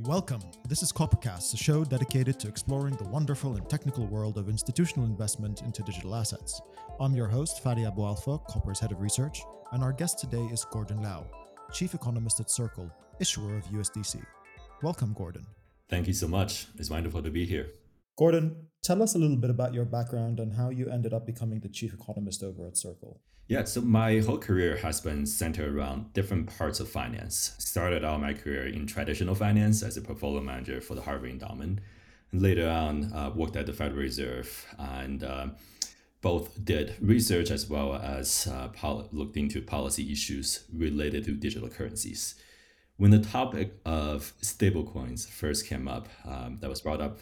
Welcome. This is Coppercast, a show dedicated to exploring the wonderful and technical world of institutional investment into digital assets. I'm your host, Fadi Aboualfa, Copper's head of research, and our guest today is Gordon Liao, chief economist at Circle, issuer of USDC. Welcome, Gordon. Thank you so much. It's wonderful to be here. Gordon, tell us a little bit about your background and how you ended up becoming the chief economist over at Circle. Yeah, so my whole career has been centered around different parts of finance. Started out my career in traditional finance as a portfolio manager for the Harvard Endowment. And later on, uh, worked at the Federal Reserve and uh, both did research as well as uh, pol- looked into policy issues related to digital currencies. When the topic of stablecoins first came up, um, that was brought up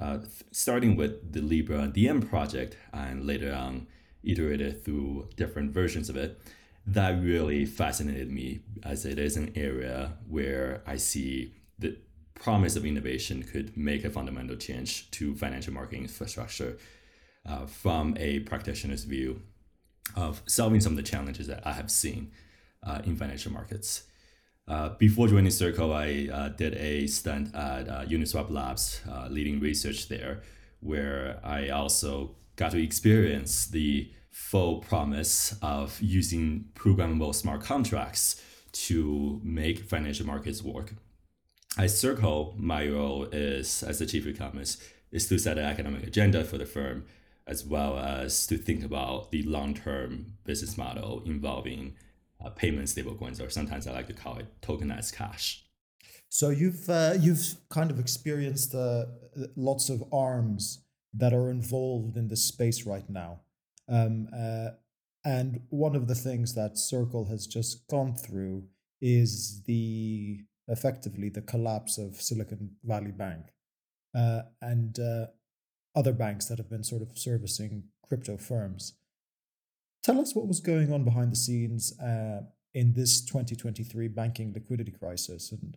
uh, starting with the Libra Diem project and later on iterated through different versions of it, that really fascinated me as it is an area where I see the promise of innovation could make a fundamental change to financial market infrastructure uh, from a practitioner's view of solving some of the challenges that I have seen uh, in financial markets. Uh, before joining Circle, I uh, did a stint at uh, Uniswap Labs, uh, leading research there, where I also got to experience the full promise of using programmable smart contracts to make financial markets work. At Circle, my role is as the chief economist is to set an economic agenda for the firm, as well as to think about the long-term business model involving uh, payment stablecoins, or sometimes I like to call it tokenized cash. So you've uh, you've kind of experienced uh, lots of arms that are involved in this space right now, um, uh, and one of the things that Circle has just gone through is the effectively the collapse of Silicon Valley Bank uh, and uh, other banks that have been sort of servicing crypto firms. Tell us what was going on behind the scenes uh, in this 2023 banking liquidity crisis and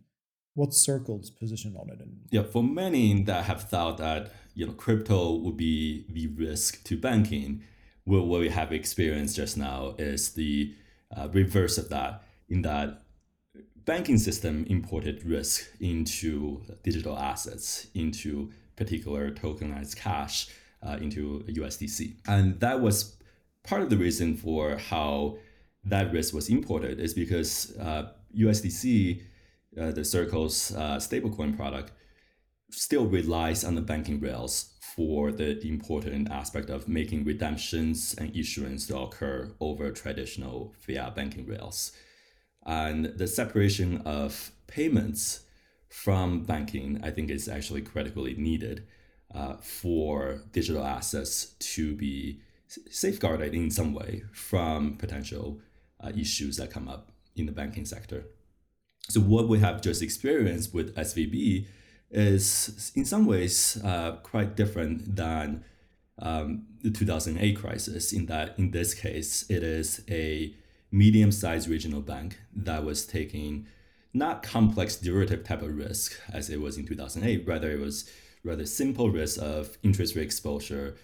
what Circle's position on it? And yeah, for many that have thought that you know crypto would be the risk to banking, what we have experienced just now is the uh, reverse of that. In that banking system imported risk into digital assets, into particular tokenized cash, uh, into USDC, and that was part of the reason for how that risk was imported is because uh, USDC, uh, the Circle's uh, stablecoin product, still relies on the banking rails for the important aspect of making redemptions and issuance to occur over traditional fiat banking rails. And the separation of payments from banking, I think, is actually critically needed uh, for digital assets to be safeguarded in some way from potential uh, issues that come up in the banking sector. So what we have just experienced with SVB is in some ways uh, quite different than um, the 2008 crisis in that in this case it is a medium-sized regional bank that was taking not complex derivative type of risk as it was in 2008 rather it was rather simple risk of interest rate exposure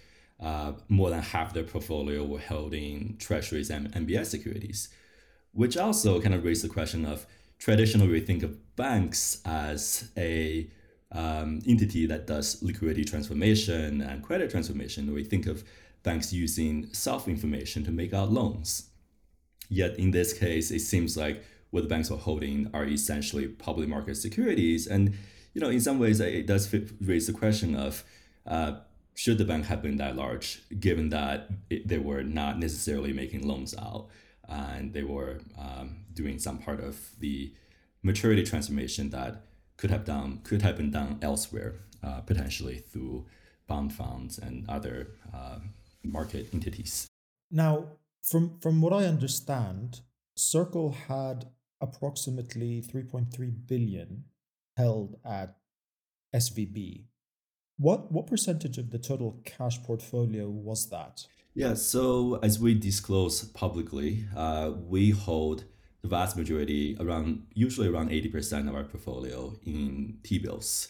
uh, more than half their portfolio were held in treasuries and MBS securities, which also kind of raised the question of traditionally we think of banks as a um, entity that does liquidity transformation and credit transformation. We think of banks using soft information to make out loans. Yet in this case, it seems like what the banks are holding are essentially public market securities. And you know, in some ways, it does raise the question of uh, should the bank have been that large, given that it, they were not necessarily making loans out and they were um, doing some part of the maturity transformation that could have done could have been done elsewhere, uh, potentially through bond funds and other uh, market entities. Now, from from what I understand, Circle had approximately 3.3 billion held at SVB what what percentage of the total cash portfolio was that? Yeah, so as we disclose publicly, uh, we hold the vast majority, around usually around eighty percent of our portfolio in T bills.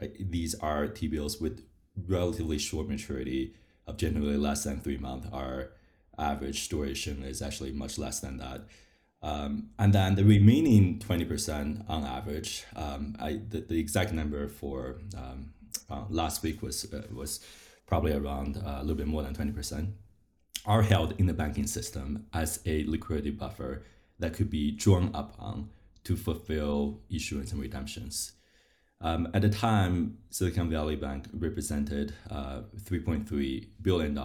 Right? These are T bills with relatively short maturity of generally less than three months. Our average duration is actually much less than that. Um, and then the remaining 20% on average, um, I, the, the exact number for um, uh, last week was, uh, was probably around uh, a little bit more than 20%, are held in the banking system as a liquidity buffer that could be drawn upon to fulfill issuance and redemptions. Um, at the time, Silicon Valley Bank represented uh, $3.3 billion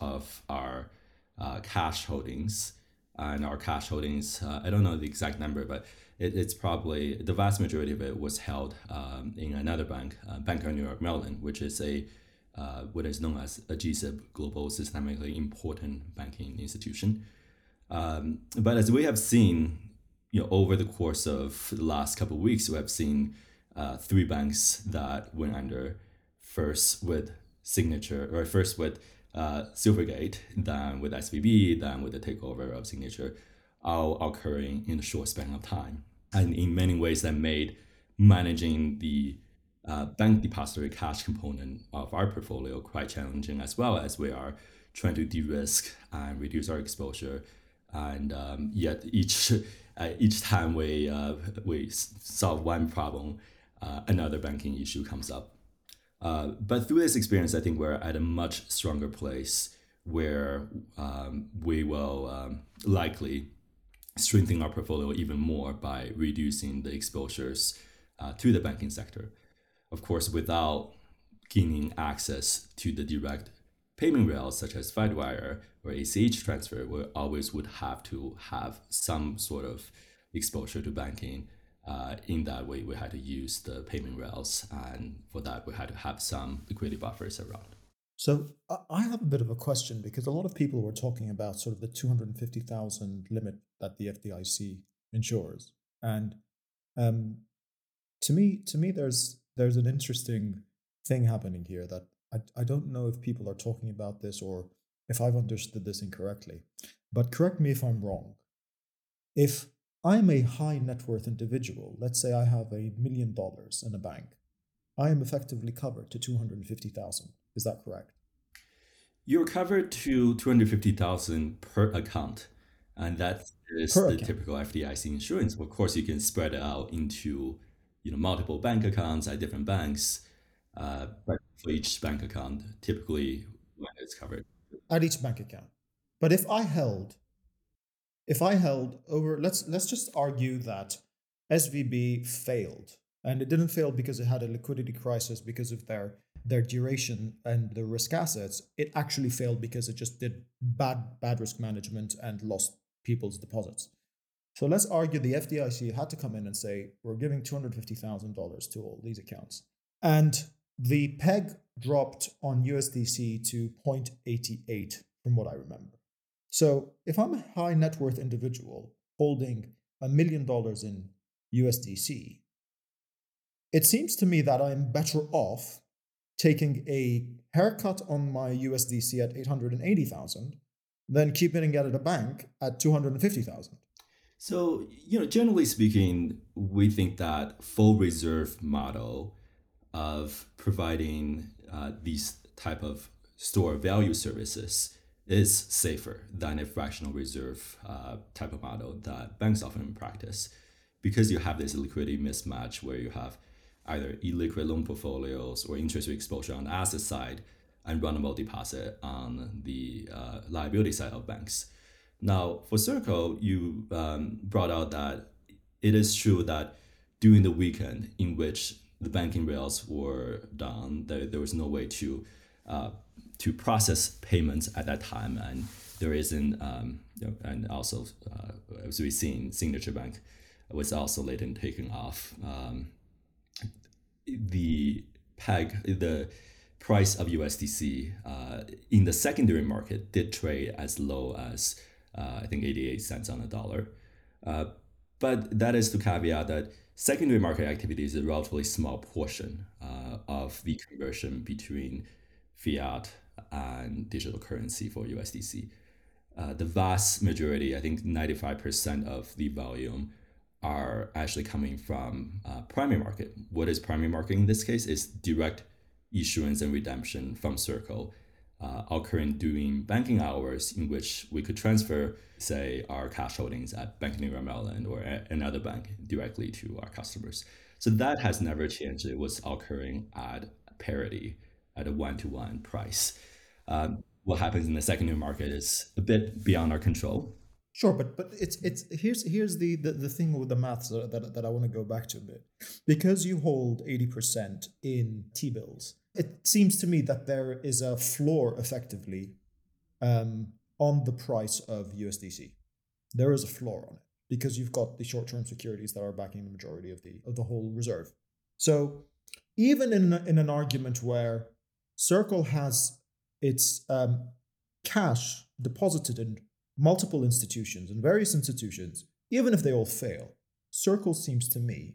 of our uh, cash holdings. And our cash holdings, uh, I don't know the exact number, but it, it's probably the vast majority of it was held um, in another bank, uh, Bank of New York Mellon, which is a uh, what is known as a GSIB, Global Systemically Important Banking Institution. Um, but as we have seen, you know, over the course of the last couple of weeks, we have seen uh, three banks that went under. First with Signature, or first with uh, Silvergate, then with SVB, then with the takeover of Signature, all occurring in a short span of time, and in many ways that made managing the uh, bank depository cash component of our portfolio quite challenging as well as we are trying to de-risk and reduce our exposure. And um, yet each uh, each time we uh, we solve one problem uh, another banking issue comes up. Uh, but through this experience i think we're at a much stronger place where um, we will um, likely strengthen our portfolio even more by reducing the exposures uh, to the banking sector of course, without gaining access to the direct payment rails such as FedWire or ACH transfer, we always would have to have some sort of exposure to banking. Uh, in that way, we had to use the payment rails, and for that, we had to have some liquidity buffers around. So I have a bit of a question because a lot of people were talking about sort of the 250,000 limit that the FDIC insures, and um, to me, to me, there's there's an interesting thing happening here that I, I don't know if people are talking about this or if I've understood this incorrectly. But correct me if I'm wrong. If I'm a high net worth individual, let's say I have a million dollars in a bank, I am effectively covered to 250,000. Is that correct? You're covered to 250,000 per account. And that is per the account. typical FDIC insurance. Of course, you can spread it out into you know multiple bank accounts at different banks. Uh, but for each bank account, typically when it's covered at each bank account. But if I held, if I held over, let's let's just argue that SVB failed, and it didn't fail because it had a liquidity crisis because of their their duration and the risk assets. It actually failed because it just did bad bad risk management and lost people's deposits. So let's argue the FDIC had to come in and say, we're giving $250,000 to all these accounts. And the peg dropped on USDC to 0.88 from what I remember. So if I'm a high net worth individual holding a million dollars in USDC, it seems to me that I'm better off taking a haircut on my USDC at 880,000 than keeping it at a bank at 250,000. So, you know, generally speaking, we think that full reserve model of providing uh, these type of store value services is safer than a fractional reserve uh, type of model that banks often practice because you have this liquidity mismatch where you have either illiquid loan portfolios or interest rate exposure on the asset side and runnable deposit on the uh, liability side of banks. Now, for Circle, you um, brought out that it is true that during the weekend in which the banking rails were down, there, there was no way to uh, to process payments at that time, and there isn't, um, you know, and also uh, as we've seen, Signature Bank was also late in taking off. Um, the peg, the price of USDC uh, in the secondary market did trade as low as uh, I think 88 cents on a dollar. Uh, but that is to caveat that secondary market activity is a relatively small portion uh, of the conversion between fiat and digital currency for USDC. Uh, the vast majority, I think 95% of the volume, are actually coming from uh, primary market. What is primary market in this case? Is direct issuance and redemption from Circle uh, occurring during banking hours in which we could transfer, say, our cash holdings at Bank of New York Mellon or another bank directly to our customers. So that has never changed. It was occurring at parity, at a one to one price. Um, what happens in the secondary market is a bit beyond our control. Sure, but but it's it's here's here's the the, the thing with the maths that, that, that I want to go back to a bit. Because you hold 80% in T-bills, it seems to me that there is a floor effectively um, on the price of USDC. There is a floor on it because you've got the short-term securities that are backing the majority of the of the whole reserve. So even in in an argument where Circle has its um, cash deposited in multiple institutions and various institutions, even if they all fail, Circle seems to me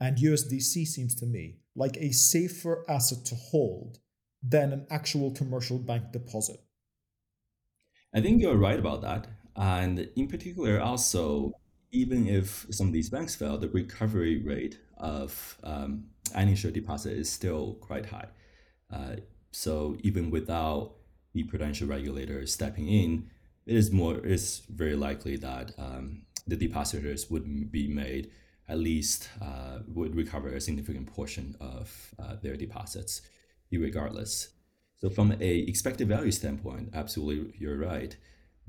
and USDC seems to me like a safer asset to hold than an actual commercial bank deposit. I think you're right about that. And in particular, also, even if some of these banks fail, the recovery rate of um, uninsured deposit is still quite high. Uh, so even without the prudential regulator stepping in, it is more it's very likely that um, the depositors would be made at least uh, would recover a significant portion of uh, their deposits, regardless. So from a expected value standpoint, absolutely you're right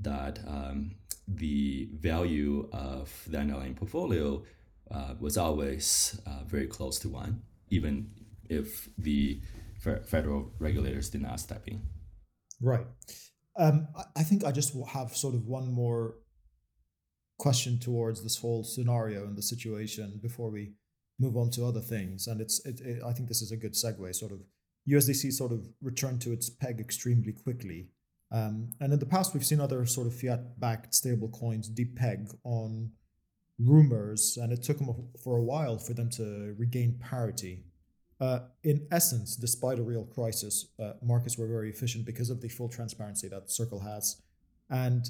that um, the value of the underlying portfolio uh, was always uh, very close to one, even if the federal regulators did not step in. Right. Um, I think I just have sort of one more question towards this whole scenario and the situation before we move on to other things. And it's, it, it, I think this is a good segue. Sort of USDC sort of returned to its peg extremely quickly. Um, and in the past, we've seen other sort of fiat-backed stable coins depeg on rumors, and it took them for a while for them to regain parity. Uh, in essence, despite a real crisis, uh, markets were very efficient because of the full transparency that Circle has. And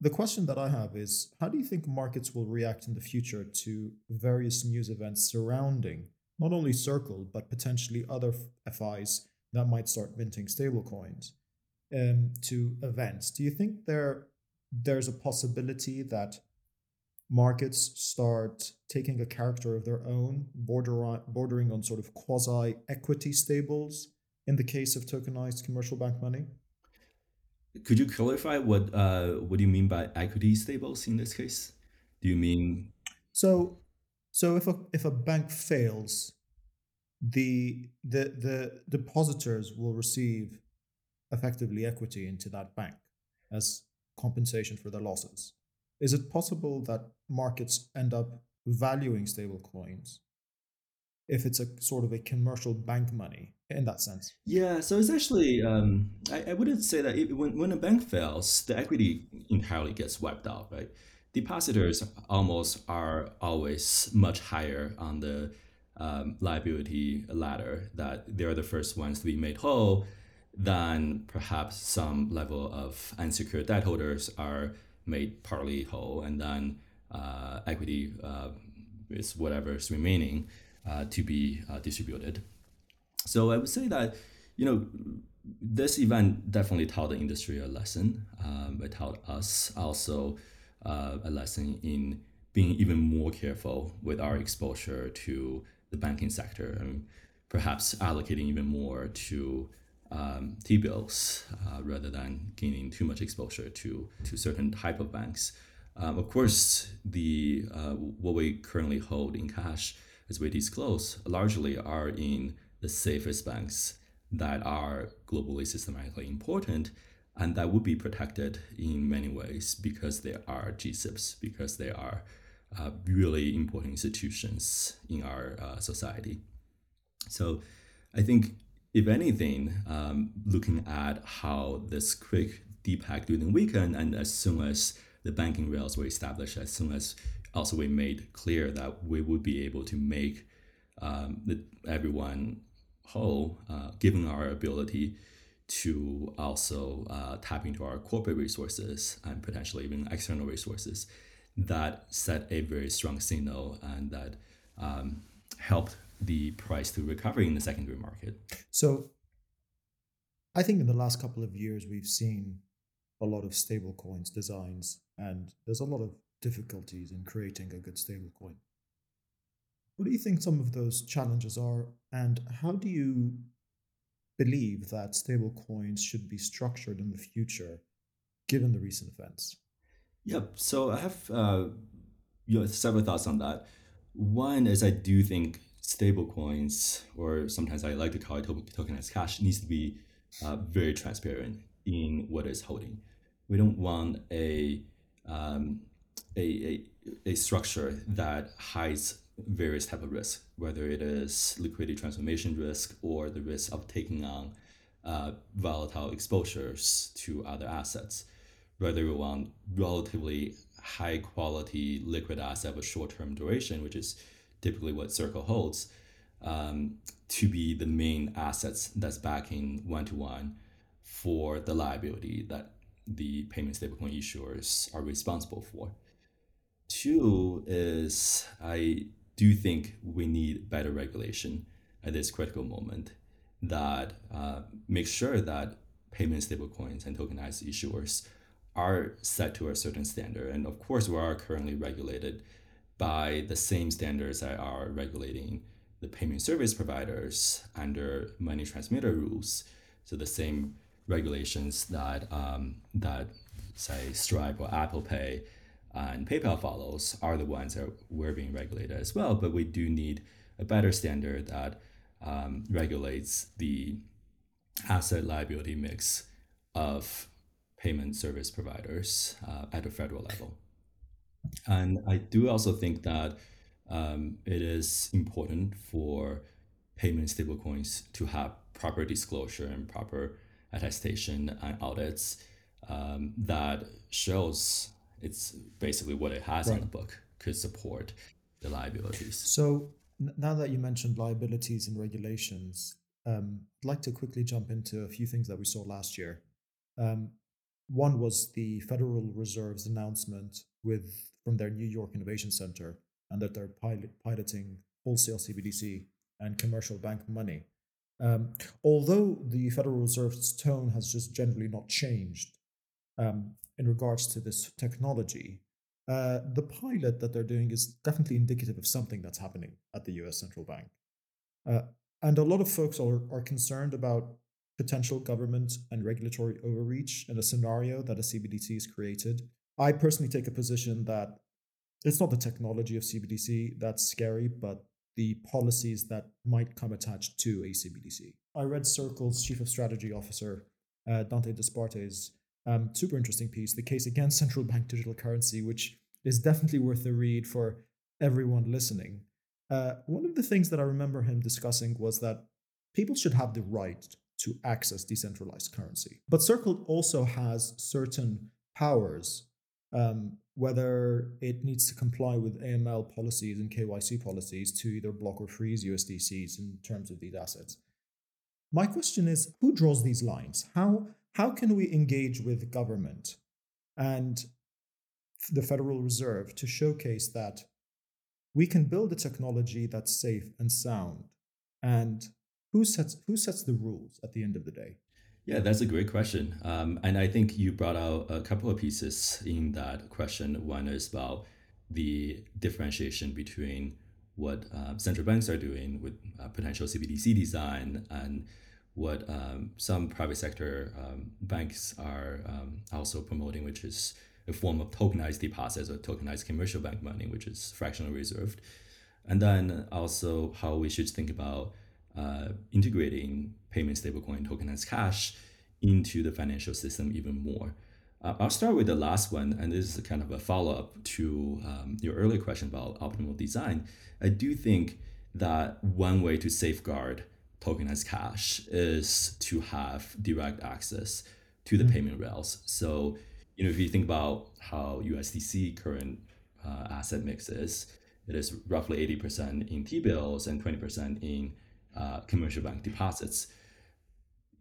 the question that I have is how do you think markets will react in the future to various news events surrounding not only Circle, but potentially other FIs that might start minting stablecoins um, to events? Do you think there there's a possibility that markets start taking a character of their own, border on, bordering on sort of quasi equity stables in the case of tokenized commercial bank money? Could you clarify what uh, what do you mean by equity stables in this case? Do you mean so? So if a if a bank fails, the the the depositors will receive effectively equity into that bank as compensation for their losses. Is it possible that markets end up valuing stablecoins if it's a sort of a commercial bank money in that sense? Yeah, so it's actually um, I, I wouldn't say that it, when when a bank fails, the equity entirely gets wiped out, right? Depositors almost are always much higher on the um, liability ladder that they're the first ones to be made whole than perhaps some level of unsecured debt holders are made partly whole, and then uh, equity uh, is whatever is remaining uh, to be uh, distributed. So I would say that you know this event definitely taught the industry a lesson. Um, it taught us also uh, a lesson in being even more careful with our exposure to the banking sector and perhaps allocating even more to um, T-bills uh, rather than gaining too much exposure to to certain type of banks. Um, of course, the uh, what we currently hold in cash, as we disclose, largely are in the safest banks that are globally systematically important and that would be protected in many ways because they are GSIBs, because they are uh, really important institutions in our uh, society. So I think if anything, um, looking at how this quick depeg during the weekend, and as soon as the banking rails were established, as soon as also we made clear that we would be able to make um, the, everyone whole, uh, given our ability to also uh, tap into our corporate resources and potentially even external resources, that set a very strong signal and that um, helped the price to recover in the secondary market. So I think in the last couple of years, we've seen a lot of stablecoins designs, and there's a lot of difficulties in creating a good stablecoin. What do you think some of those challenges are, and how do you believe that stablecoins should be structured in the future, given the recent events? Yep. So I have uh, you know, several thoughts on that. One is I do think stablecoins, or sometimes I like to call it tokenized cash, needs to be uh, very transparent in what it's holding. We don't want a, um, a, a, a structure that hides various type of risk, whether it is liquidity transformation risk or the risk of taking on uh, volatile exposures to other assets. Whether we want relatively high quality liquid asset with short term duration, which is typically what Circle holds, um, to be the main assets that's backing one to one for the liability that the payment stablecoin issuers are responsible for. Two is I do think we need better regulation at this critical moment that uh, makes sure that payment stablecoins and tokenized issuers are set to a certain standard. And of course, we are currently regulated by the same standards that are regulating the payment service providers under money transmitter rules. So the same regulations that um, that say Stripe or Apple Pay and PayPal follows are the ones that we're being regulated as well. But we do need a better standard that um, regulates the asset liability mix of payment service providers uh, at a federal level. And I do also think that um, it is important for payment stablecoins to have proper disclosure and proper attestation and audits um, that shows it's basically what it has right. on the book could support the liabilities. So now that you mentioned liabilities and regulations, um, I'd like to quickly jump into a few things that we saw last year. Um, one was the Federal Reserve's announcement with from their New York Innovation Center and that they're pilot, piloting wholesale CBDC and commercial bank money. Um, although the Federal Reserve's tone has just generally not changed um, in regards to this technology, uh, the pilot that they're doing is definitely indicative of something that's happening at the US central bank. Uh, and a lot of folks are, are concerned about potential government and regulatory overreach in a scenario that a CBDC is created. I personally take a position that it's not the technology of CBDC that's scary, but the policies that might come attached to a CBDC. I read Circle's Chief of Strategy Officer, uh, Dante Disparte's um, super interesting piece, The Case Against Central Bank Digital Currency, which is definitely worth a read for everyone listening. Uh, one of the things that I remember him discussing was that people should have the right to access decentralized currency. But Circle also has certain powers um, whether it needs to comply with AML policies and KYC policies to either block or freeze USDCs in terms of these assets. My question is who draws these lines? How, how can we engage with government and the Federal Reserve to showcase that we can build a technology that's safe and sound? And who sets, who sets the rules at the end of the day? Yeah, that's a great question. Um, and I think you brought out a couple of pieces in that question. One is about the differentiation between what uh, central banks are doing with uh, potential CBDC design and what um, some private sector um, banks are um, also promoting, which is a form of tokenized deposits or tokenized commercial bank money, which is fractionally reserved. And then also how we should think about uh, integrating payment stablecoin tokenized cash into the financial system even more. Uh, I'll start with the last one, and this is kind of a follow up to um, your earlier question about optimal design. I do think that one way to safeguard tokenized cash is to have direct access to the mm-hmm. payment rails. So, you know, if you think about how USDC current uh, asset mix is, it is roughly 80% in T bills and 20% in uh, commercial bank deposits.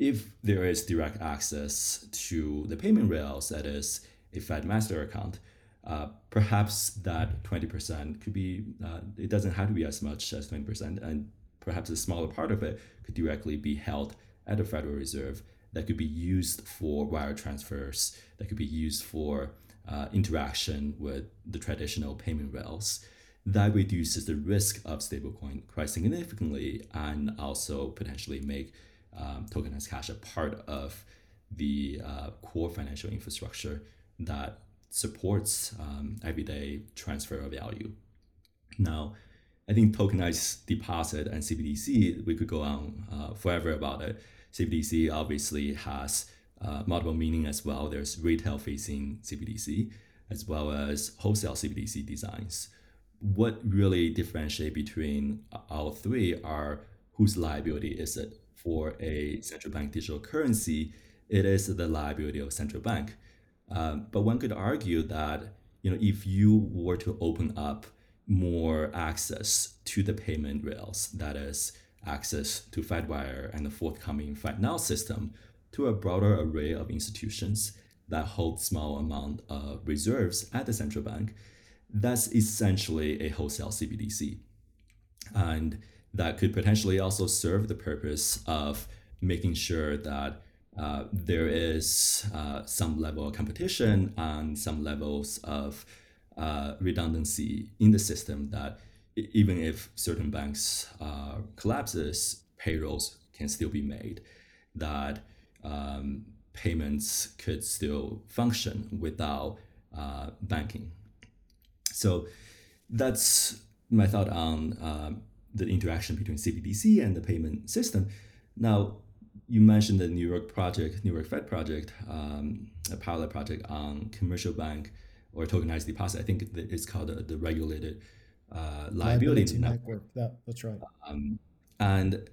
If there is direct access to the payment rails, that is a Fed master account, uh, perhaps that 20% could be, uh, it doesn't have to be as much as 20%, and perhaps a smaller part of it could directly be held at the Federal Reserve that could be used for wire transfers, that could be used for uh, interaction with the traditional payment rails. That reduces the risk of stablecoin quite significantly and also potentially make um, tokenized cash a part of the uh, core financial infrastructure that supports um, everyday transfer of value. Now, I think tokenized deposit and CBDC, we could go on uh, forever about it. CBDC obviously has uh, multiple meaning as well. There's retail facing CBDC as well as wholesale CBDC designs. What really differentiate between all three are whose liability is it? For a central bank digital currency, it is the liability of central bank. Um, but one could argue that you know if you were to open up more access to the payment rails, that is access to FedWire and the forthcoming FedNow system to a broader array of institutions that hold small amount of reserves at the central bank, that's essentially a wholesale CBDC. And that could potentially also serve the purpose of making sure that uh, there is uh, some level of competition and some levels of uh, redundancy in the system that even if certain banks uh, collapses, payrolls can still be made, that um, payments could still function without uh, banking. So that's my thought on um, the interaction between CBDC and the payment system. Now, you mentioned the New York project, New York Fed project, um, a pilot project on commercial bank or tokenized deposit. I think it's called the, the regulated uh, liability, liability network. network. Yeah, that's right. Um, and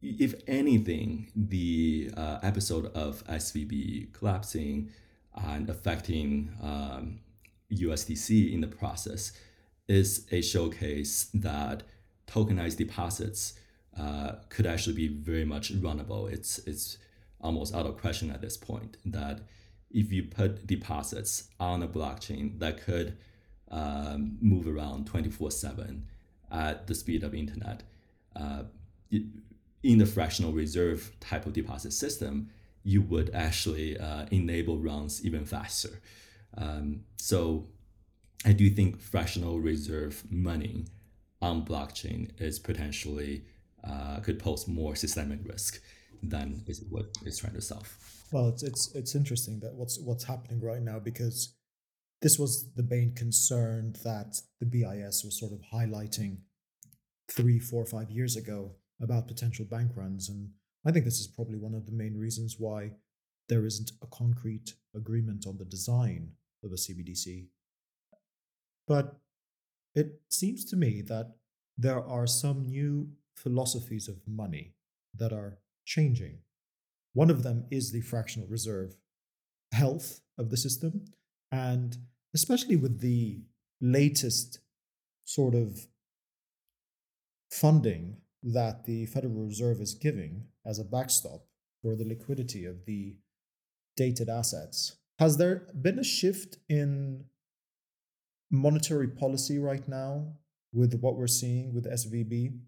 if anything, the uh, episode of SVB collapsing and affecting um, USDC in the process is a showcase that tokenized deposits uh, could actually be very much runnable. It's it's almost out of question at this point that if you put deposits on a blockchain that could um, move around 24-7 at the speed of internet uh, in the fractional reserve type of deposit system you would actually uh, enable runs even faster um, so i do think fractional reserve money on blockchain is potentially uh, could pose more systemic risk than is what it's trying to solve well, it's it's it's interesting that what's what's happening right now because this was the main concern that the BIS was sort of highlighting three, four, five years ago about potential bank runs, and I think this is probably one of the main reasons why there isn't a concrete agreement on the design of a CBDC. But it seems to me that there are some new philosophies of money that are changing one of them is the fractional reserve health of the system. And especially with the latest sort of funding that the Federal Reserve is giving as a backstop for the liquidity of the dated assets. Has there been a shift in monetary policy right now with what we're seeing with SVB?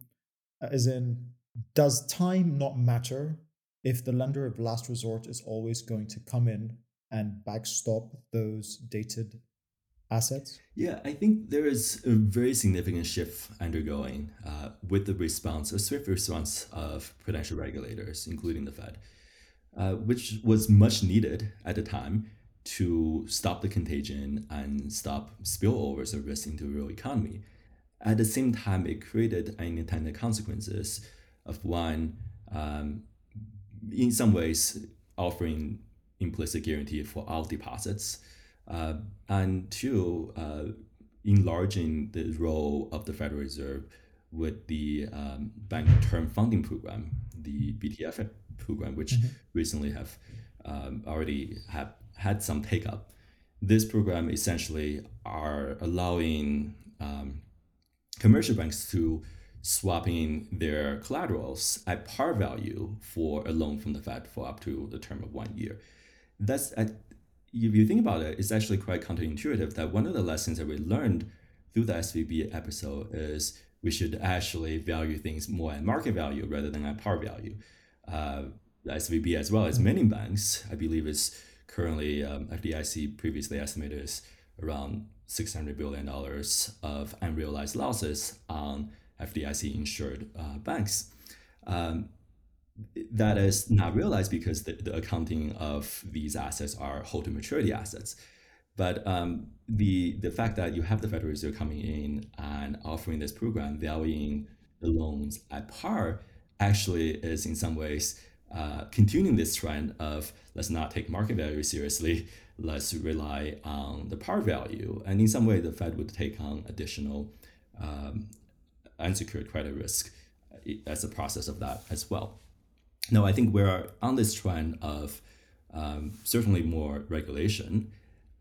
As in, does time not matter if the lender of last resort is always going to come in and backstop those dated assets? Yeah, I think there is a very significant shift undergoing uh, with the response, a swift response of prudential regulators, including the Fed, uh, which was much needed at the time to stop the contagion and stop spillovers of risk into the real economy. At the same time, it created unintended consequences of one, um, in some ways offering implicit guarantee for all deposits, uh, and two, uh, enlarging the role of the Federal Reserve with the um, Bank Term Funding Program, the BTF program, which mm-hmm. recently have um, already have had some take up. This program essentially are allowing um, commercial banks to swapping their collaterals at par value for a loan from the Fed for up to the term of one year. That's at, if you think about it, it's actually quite counterintuitive that one of the lessons that we learned through the SVB episode is we should actually value things more at market value rather than at par value. Uh, SVB as well as many banks. I believe is currently um, FDIC previously estimated is around $600 billion of unrealized losses on FDIC insured uh, banks. Um, that is not realized because the, the, accounting of these assets are hold to maturity assets. But um, the the fact that you have the Federal Reserve coming in and offering this program, valuing the loans at par, actually is in some ways uh, continuing this trend of let's not take market value seriously, let's rely on the par value. And in some way, the Fed would take on additional um, unsecured credit risk uh, as a process of that as well. Now, I think we're on this trend of um, certainly more regulation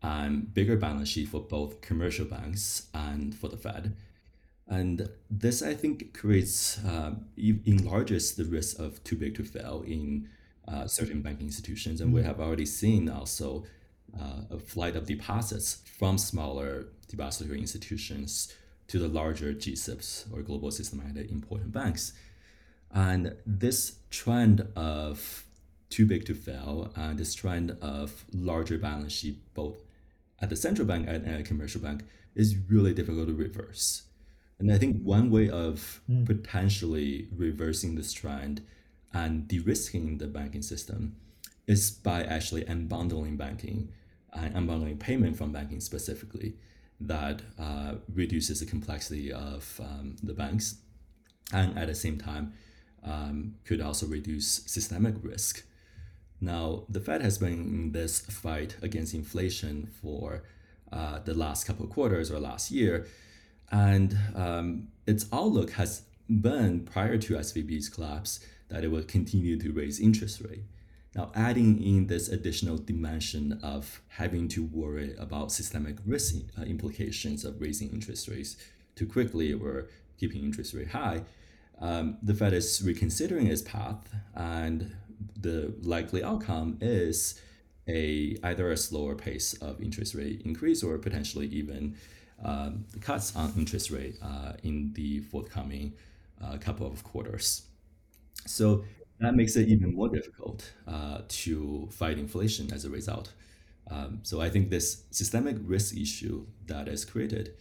and bigger balance sheet for both commercial banks and for the Fed. And this, I think, creates, uh, enlarges the risk of too big to fail in uh, certain banking institutions. And we mm-hmm. have already seen also uh, a flight of deposits from smaller depository institutions to the larger GSIBs or global systematic important banks. And this trend of too big to fail and this trend of larger balance sheet, both at the central bank and at a commercial bank, is really difficult to reverse. And I think one way of mm. potentially reversing this trend and de-risking the banking system is by actually unbundling banking and unbundling payment from banking specifically that uh, reduces the complexity of um, the banks and at the same time um, could also reduce systemic risk. Now, the Fed has been in this fight against inflation for uh, the last couple of quarters or last year, and um, its outlook has been prior to SVB's collapse that it will continue to raise interest rate. Now, adding in this additional dimension of having to worry about systemic risk uh, implications of raising interest rates too quickly or keeping interest rate high, um, the Fed is reconsidering its path, and the likely outcome is a either a slower pace of interest rate increase or potentially even cuts on interest rate uh, in the forthcoming uh, couple of quarters. So that makes it even more difficult uh, to fight inflation as a result. Um, so I think this systemic risk issue that is created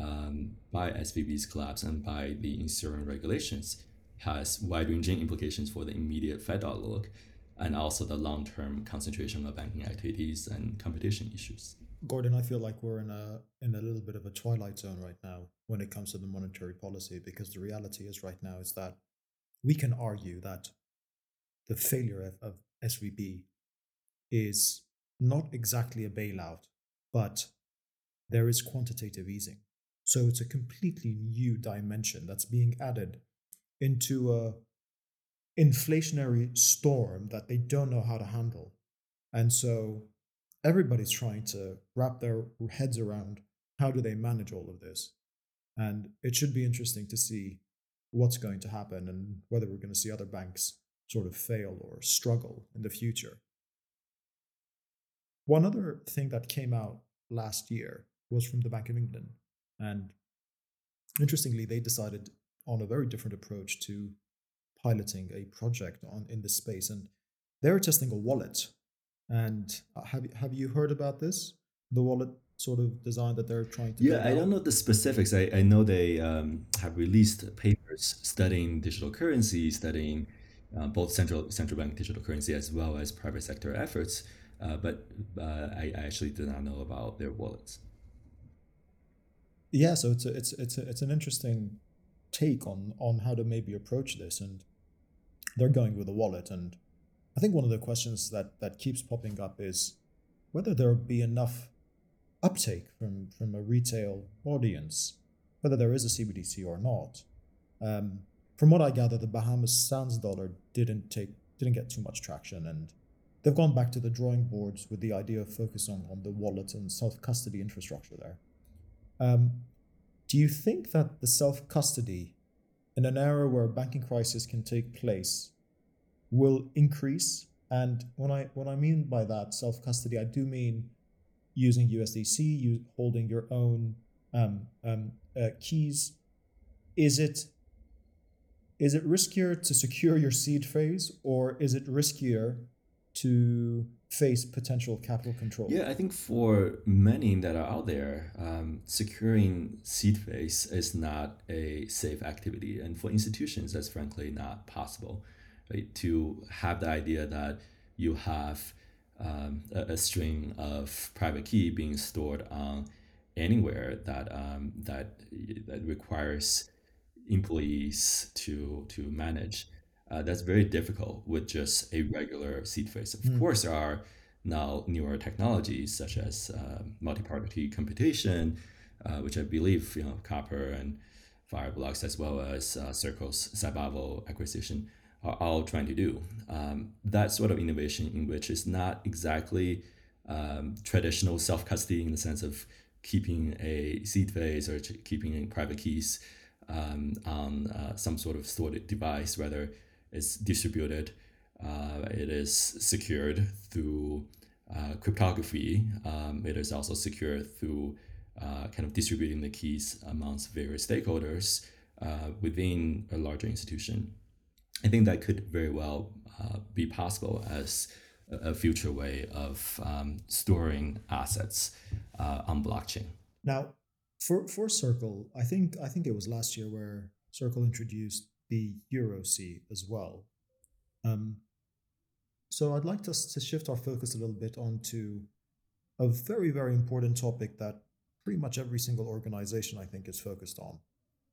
um, by SVB's collapse and by the ensuing regulations has wide-ranging implications for the immediate Fed outlook and also the long-term concentration of banking activities and competition issues. Gordon, I feel like we're in a in a little bit of a twilight zone right now when it comes to the monetary policy because the reality is right now is that we can argue that the failure of, of SVB is not exactly a bailout, but there is quantitative easing. So it's a completely new dimension that's being added into a inflationary storm that they don't know how to handle. And so everybody's trying to wrap their heads around how do they manage all of this. And it should be interesting to see what's going to happen and whether we're going to see other banks sort of fail or struggle in the future. One other thing that came out last year was from the Bank of England. And interestingly, they decided on a very different approach to piloting a project on in this space. And they're testing a wallet. And uh, have, have you heard about this? The wallet sort of design that they're trying to yeah i don't know the specifics i, I know they um, have released papers studying digital currency studying uh, both central central bank digital currency as well as private sector efforts. Uh, but uh, I, I, actually did not know about their wallets. Yeah, so it's a, it's it's a, it's an interesting take on on how to maybe approach this, and they're going with a wallet. And I think one of the questions that that keeps popping up is whether there'll be enough uptake from from a retail audience, whether there is a CBDC or not. Um, from what I gather, the Bahamas Sands dollar didn't take didn't get too much traction, and they've gone back to the drawing boards with the idea of focusing on the wallet and self custody infrastructure there. Um, do you think that the self custody, in an era where a banking crisis can take place, will increase? And when I what I mean by that self custody, I do mean using USDC, you holding your own um, um, uh, keys. Is it is it riskier to secure your seed phrase or is it riskier to face potential capital control? Yeah, I think for many that are out there, um, securing seed phrase is not a safe activity. And for institutions, that's frankly not possible. Right? To have the idea that you have um, a, a, string of private key being stored on anywhere that um, that that requires employees to to manage uh, that's very difficult with just a regular seed phrase. Of mm. course, there are now newer technologies such as uh, multi-party computation, uh, which I believe you know Copper and Fireblocks as well as uh, Circle's Cybavo acquisition are all trying to do. Um, that sort of innovation in which is not exactly um, traditional self-custody in the sense of keeping a seed phrase or keeping private keys um, on uh, some sort of stored device, rather it's distributed. Uh, it is secured through uh, cryptography. Um, it is also secured through uh, kind of distributing the keys amongst various stakeholders uh, within a larger institution. I think that could very well uh, be possible as a future way of um, storing assets uh, on blockchain. Now, for for Circle, I think I think it was last year where Circle introduced the EuroC as well. Um, so I'd like us to shift our focus a little bit onto a very very important topic that pretty much every single organization I think is focused on,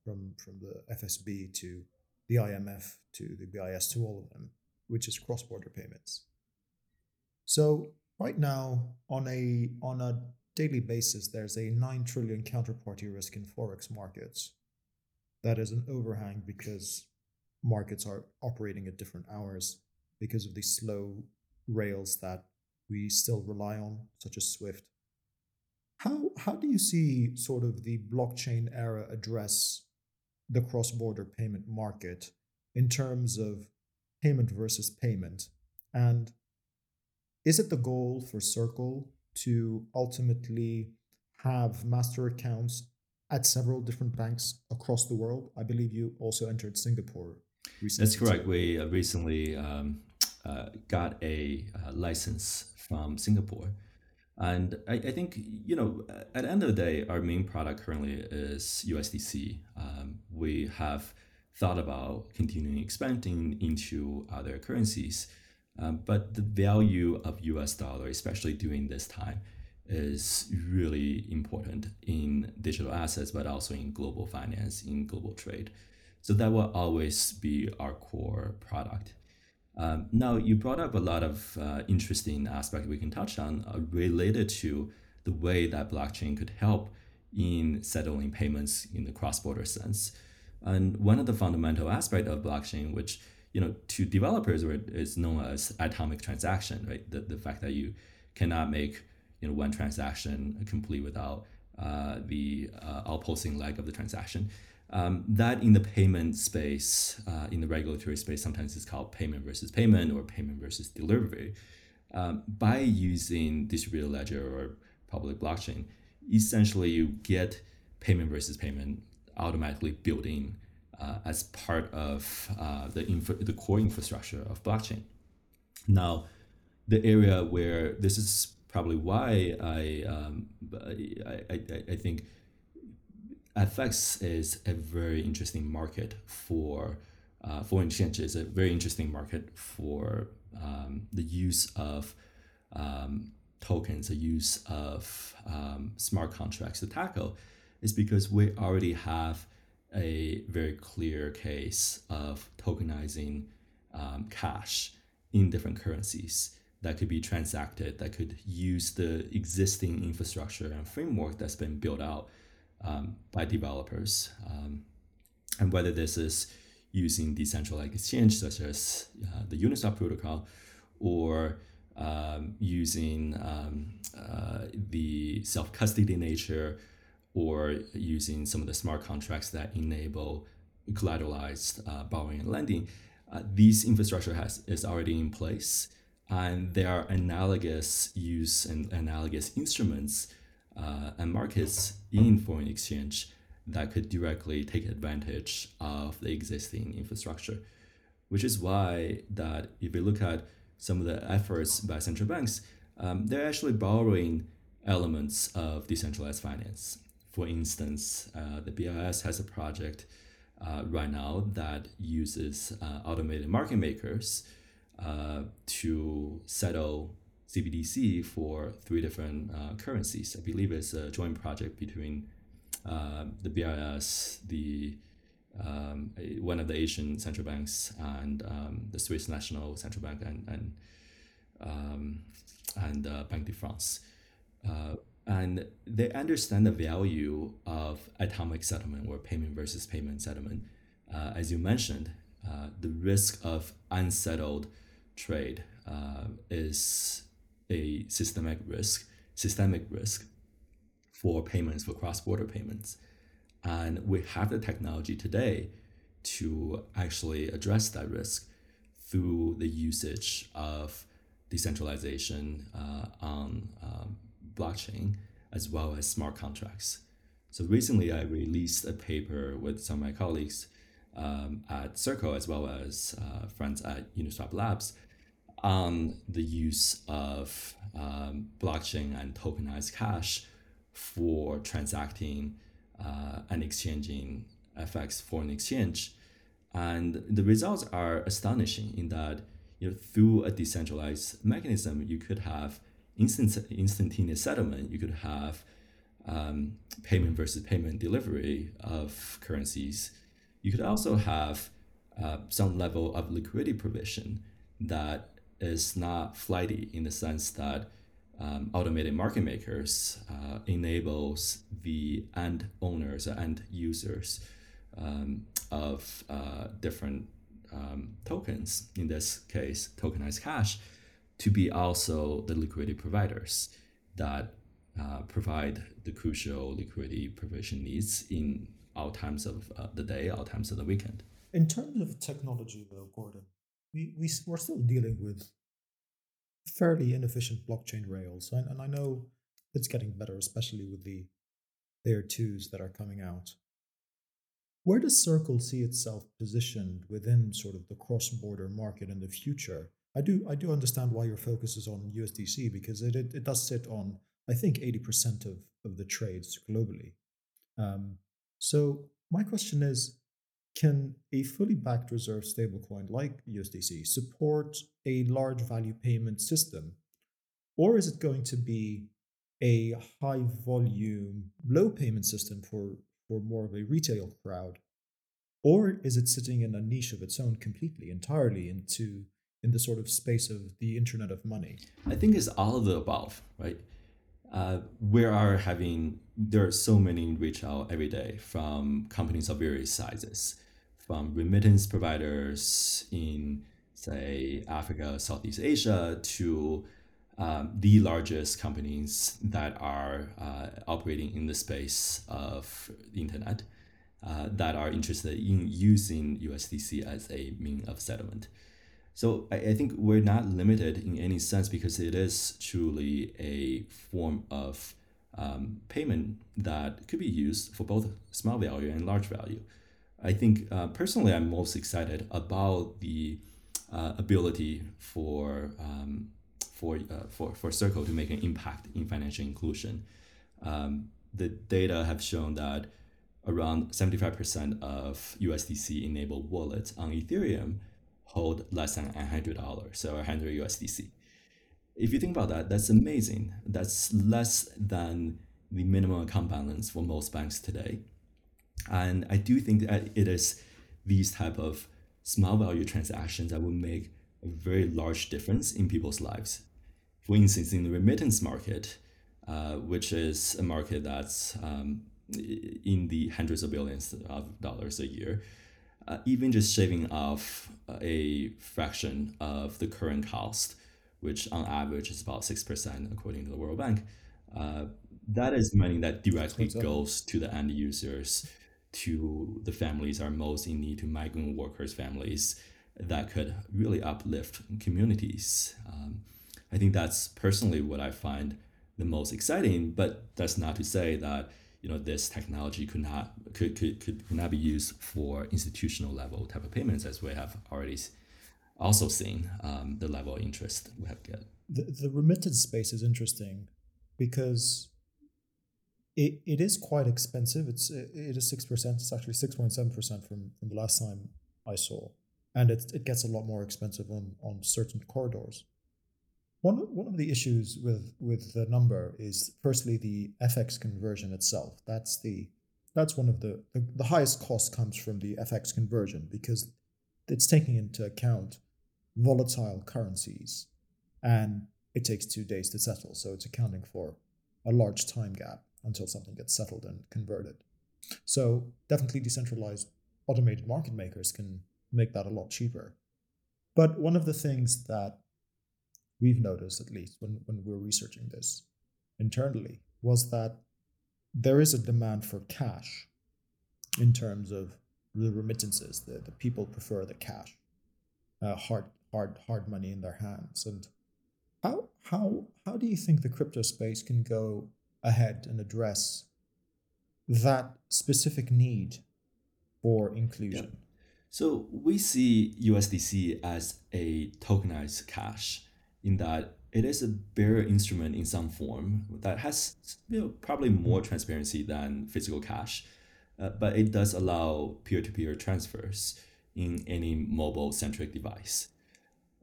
from from the FSB to the IMF to the BIS to all of them, which is cross-border payments. So right now on a on a daily basis, there's a 9 trillion counterparty risk in Forex markets. That is an overhang because markets are operating at different hours because of the slow rails that we still rely on, such as Swift. How, how do you see sort of the blockchain era address the cross border payment market in terms of payment versus payment? And is it the goal for Circle to ultimately have master accounts at several different banks across the world. I believe you also entered Singapore recently. That's correct. We uh, recently um, uh, got a uh, license from Singapore. And I, I, think, you know, at the end of the day, our main product currently is USDC. Um, we have thought about continuing expanding into other currencies. Um, but the value of US dollar, especially during this time, is really important in digital assets, but also in global finance, in global trade. So that will always be our core product. Um, now, you brought up a lot of uh, interesting aspects we can touch on uh, related to the way that blockchain could help in settling payments in the cross-border sense. And one of the fundamental aspects of blockchain, which you know, to developers, is known as atomic transaction, right? The, the fact that you cannot make you know one transaction complete without uh, the uh, outposting leg of the transaction. Um, that in the payment space, uh, in the regulatory space, sometimes it's called payment versus payment or payment versus delivery. Um, by using distributed ledger or public blockchain, essentially you get payment versus payment automatically built in uh, as part of uh, the the core infrastructure of blockchain. Now, the area where this is probably why I um, I, I, I think FX is a very interesting market for uh, foreign exchange. Is a very interesting market for um, the use of um, tokens, the use of um, smart contracts to tackle, is because we already have a very clear case of tokenizing um, cash in different currencies that could be transacted, that could use the existing infrastructure and framework that's been built out um, by developers. Um, and whether this is using decentralized exchange, such as uh, the Uniswap protocol, or um, using um, uh, the self custody nature or using some of the smart contracts that enable collateralized uh, borrowing and lending, uh, these infrastructure has is already in place, and there are analogous use and analogous instruments uh, and markets in foreign exchange that could directly take advantage of the existing infrastructure, which is why that if you look at some of the efforts by central banks, um, they're actually borrowing elements of decentralized finance. For instance, uh, the BIS has a project uh, right now that uses uh, automated market makers uh, to settle CBDC for three different uh, currencies. I believe it's a joint project between uh, the BIS, the um, one of the Asian central banks, and um, the Swiss National Central Bank, and and um, and uh, Banque de France. Uh, and they understand the value of atomic settlement or payment versus payment settlement. Uh, as you mentioned, uh, the risk of unsettled trade is a systemic risk, systemic risk for payments, for cross-border payments. And we have the technology today to actually address that risk through the usage of decentralization uh, on um, blockchain as well as smart contracts. So recently, I released a paper with some of my colleagues um, at Circle as well as uh, friends at Uniswap Labs on the use of um, blockchain and tokenized cash for transacting uh, and exchanging FX foreign exchange. And the results are astonishing in that you know, through a decentralized mechanism, you could have instant instantaneous settlement. You could have um, payment versus payment delivery of currencies. You could also have uh, some level of liquidity provision that is not flighty in the sense that um, automated market makers uh, enables the end owners and users um, of uh, different um, tokens, in this case, tokenized cash, to be also the liquidity providers that uh, provide the crucial liquidity provision needs in all times of uh, the day, all times of the weekend. In terms of technology, though, Gordon, we, we, we're still dealing with fairly inefficient blockchain rails. And, and I know it's getting better, especially with the layer twos that are coming out. Where does Circle see itself positioned within sort of the cross-border market in the future? I do I do understand why your focus is on USDC because it it, it does sit on I think eighty percent of of the trades globally. Um, so my question is, can a fully backed reserve stablecoin like USDC support a large value payment system? Or is it going to be a high volume, low payment system for, for more of a retail crowd? Or is it sitting in a niche of its own completely, entirely into in the sort of space of the internet of money? I think it's all of the above, right? Uh, we are having there are so many reach out every day from companies of various sizes from remittance providers in, say, Africa, Southeast Asia, to um, the largest companies that are uh, operating in the space of the internet uh, that are interested in using USDC as a mean of settlement. So I, I think we're not limited in any sense because it is truly a form of um, payment that could be used for both small value and large value. I think uh, personally, I'm most excited about the uh, ability for um, for uh, for for Circle to make an impact in financial inclusion. Um, the data have shown that around 75% of USDC enabled wallets on Ethereum hold less than $100, so 100 USDC. If you think about that, that's amazing. That's less than the minimum account balance for most banks today. And I do think that it is these type of small value transactions that will make a very large difference in people's lives. For instance, in the remittance market, uh, which is a market that's um, in the hundreds of billions of dollars a year, uh, even just shaving off a fraction of the current cost, which on average is about 6% according to the World Bank, uh, that is money that directly goes to the end users to the families are most in need, to migrant workers' families, that could really uplift communities. Um, I think that's personally what I find the most exciting, but that's not to say that you know this technology could not could, could, could not be used for institutional level type of payments as we have already also seen um, the level of interest we have get. The, the remittance space is interesting because it, it is quite expensive. It's it is six percent. It's actually six point seven percent from from the last time I saw, and it it gets a lot more expensive on on certain corridors. One one of the issues with with the number is firstly the FX conversion itself. That's the that's one of the the, the highest cost comes from the FX conversion because it's taking into account volatile currencies and it takes two days to settle. So it's accounting for a large time gap until something gets settled and converted. So definitely decentralized automated market makers can make that a lot cheaper. But one of the things that we've noticed, at least when, when we're researching this internally, was that there is a demand for cash in terms of the remittances. The, the people prefer the cash, uh, hard, hard, hard money in their hands. And how, how, how do you think the crypto space can go ahead and address that specific need for inclusion? Yeah. So we see USDC as a tokenized cash in that it is a bearer instrument in some form that has you know, probably more transparency than physical cash, uh, but it does allow peer-to-peer transfers in any mobile-centric device.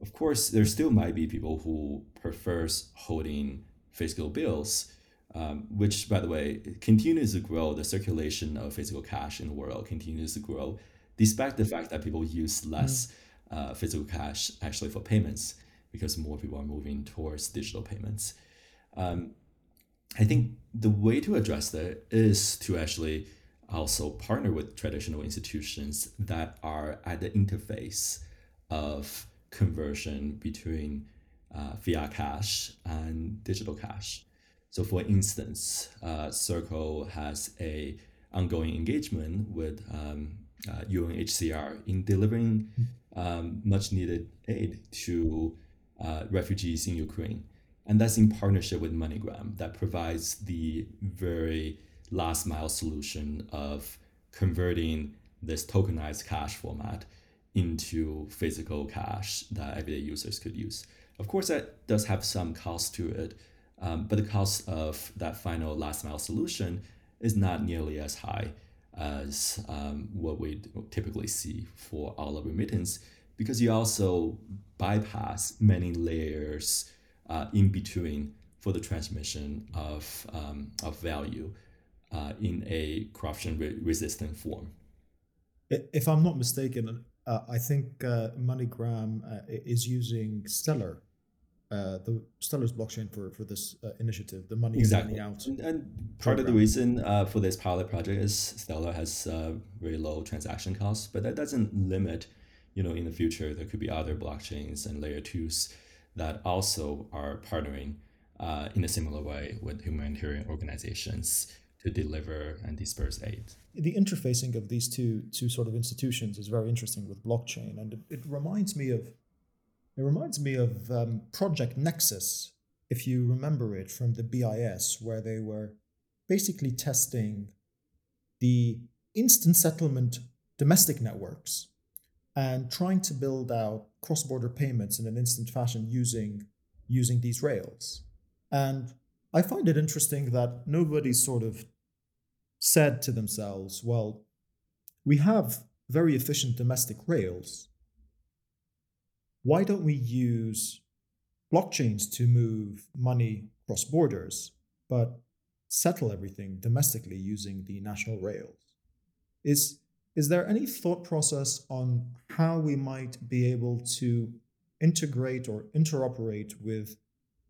Of course, there still might be people who prefers holding physical bills, um, which, by the way, continues to grow. The circulation of physical cash in the world continues to grow, despite the fact that people use less mm. uh, physical cash actually for payments because more people are moving towards digital payments. Um, I think the way to address that is to actually also partner with traditional institutions that are at the interface of conversion between uh, fiat cash and digital cash. So, for instance, uh, Circle has a ongoing engagement with um, uh, UNHCR in delivering um, much needed aid to uh, refugees in Ukraine. And that's in partnership with MoneyGram that provides the very last mile solution of converting this tokenized cash format into physical cash that everyday users could use. Of course, that does have some cost to it, um, but the cost of that final last mile solution is not nearly as high as um, what we typically see for all remittance because you also bypass many layers uh, in between for the transmission of, um, of value uh, in a corruption re- resistant form. If I'm not mistaken, uh, I think uh, MoneyGram uh, is using Stellar, uh, the Stellar's blockchain for for this initiative. The money exactly. out. And, and part of the reason for this pilot project is Stellar has very low transaction costs, but that doesn't limit you know in the future there could be other blockchains and layer twos that also are partnering uh, in a similar way with humanitarian organizations to deliver and disperse aid. The interfacing of these two two sort of institutions is very interesting with blockchain, and it, it reminds me of it reminds me of um, Project Nexus, if you remember it from the BIS, where they were basically testing the instant settlement domestic networks and trying to build out cross-border payments in an instant fashion using using these rails. And I find it interesting that nobody sort of said to themselves, well, we have very efficient domestic rails. Why don't we use blockchains to move money cross borders, but settle everything domestically using the national rails? Is is there any thought process on how we might be able to integrate or interoperate with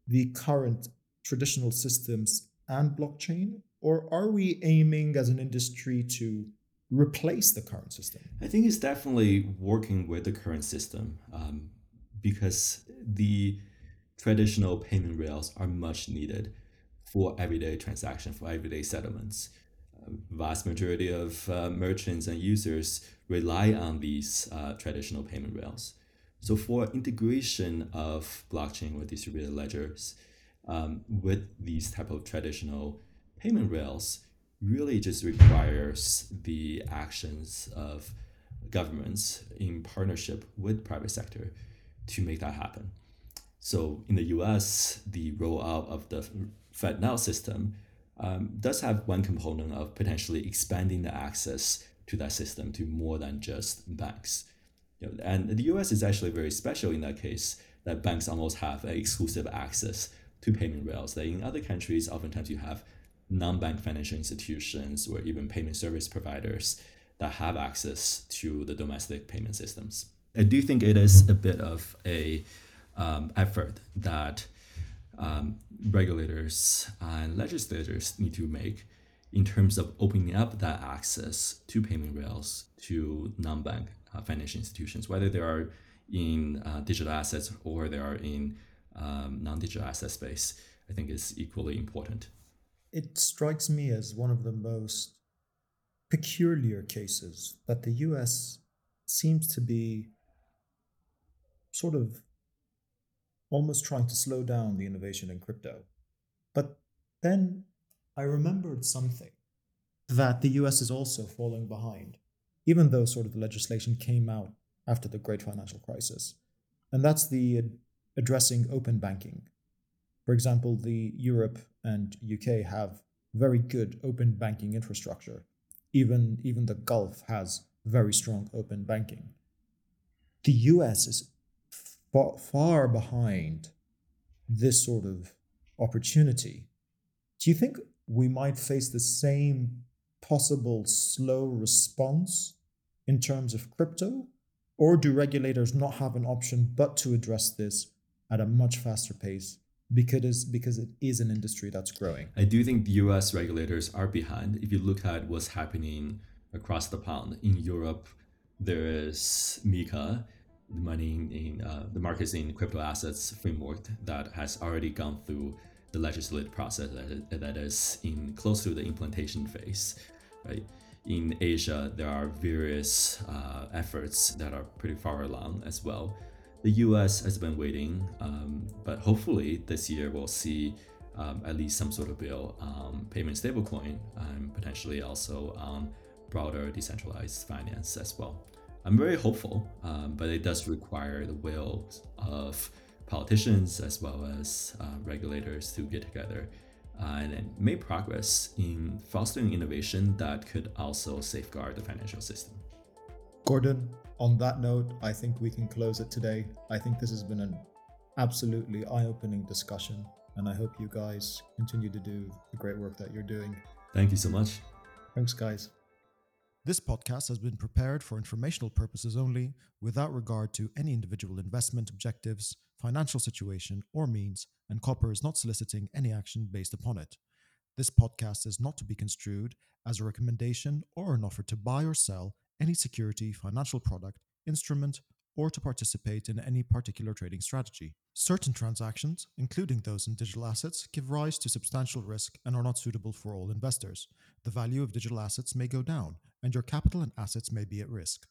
the current traditional systems and blockchain? Or are we aiming as an industry to replace the current system? I think it's definitely working with the current system um, because the traditional payment rails are much needed for everyday transaction, for everyday settlements vast majority of uh, merchants and users rely on these uh, traditional payment rails. So for integration of blockchain or distributed ledgers um, with these type of traditional payment rails, really just requires the actions of governments in partnership with private sector to make that happen. So in the US, the rollout of the FedNow system um, does have one component of potentially expanding the access to that system to more than just banks. You know, and the US is actually very special in that case that banks almost have exclusive access to payment rails. That in other countries, oftentimes you have non-bank financial institutions or even payment service providers that have access to the domestic payment systems. I do think it is a bit of a um, effort that um, regulators and legislators need to make in terms of opening up that access to payment rails to non-bank uh, financial institutions, whether they are in uh, digital assets or they are in um, non-digital asset space, I think is equally important. It strikes me as one of the most peculiar cases that the US seems to be sort of almost trying to slow down the innovation in crypto. But then I remembered something that the US is also falling behind, even though sort of the legislation came out after the great financial crisis. And that's the addressing open banking. For example, the Europe and UK have very good open banking infrastructure. Even, even the Gulf has very strong open banking. The US is far, behind this sort of opportunity. Do you think we might face the same possible slow response in terms of crypto? Or do regulators not have an option but to address this at a much faster pace because because it is an industry that's growing? I do think the US regulators are behind. If you look at what's happening across the pond in Europe, there is MiCA, the money in uh, the markets in crypto assets framework that has already gone through the legislative process that, is in close to the implementation phase, right? In Asia, there are various uh, efforts that are pretty far along as well. The US has been waiting, um, but hopefully this year we'll see um, at least some sort of bill on payment stablecoin and potentially also on broader decentralized finance as well. I'm very hopeful, um, but it does require the will of politicians as well as uh, regulators to get together uh, and make progress in fostering innovation that could also safeguard the financial system. Gordon, on that note, I think we can close it today. I think this has been an absolutely eye opening discussion, and I hope you guys continue to do the great work that you're doing. Thank you so much. Thanks, guys. This podcast has been prepared for informational purposes only, without regard to any individual investment objectives, financial situation, or means, and Copper is not soliciting any action based upon it. This podcast is not to be construed as a recommendation or an offer to buy or sell any security, financial product, instrument, or to participate in any particular trading strategy. Certain transactions, including those in digital assets, give rise to substantial risk and are not suitable for all investors. The value of digital assets may go down, and your capital and assets may be at risk.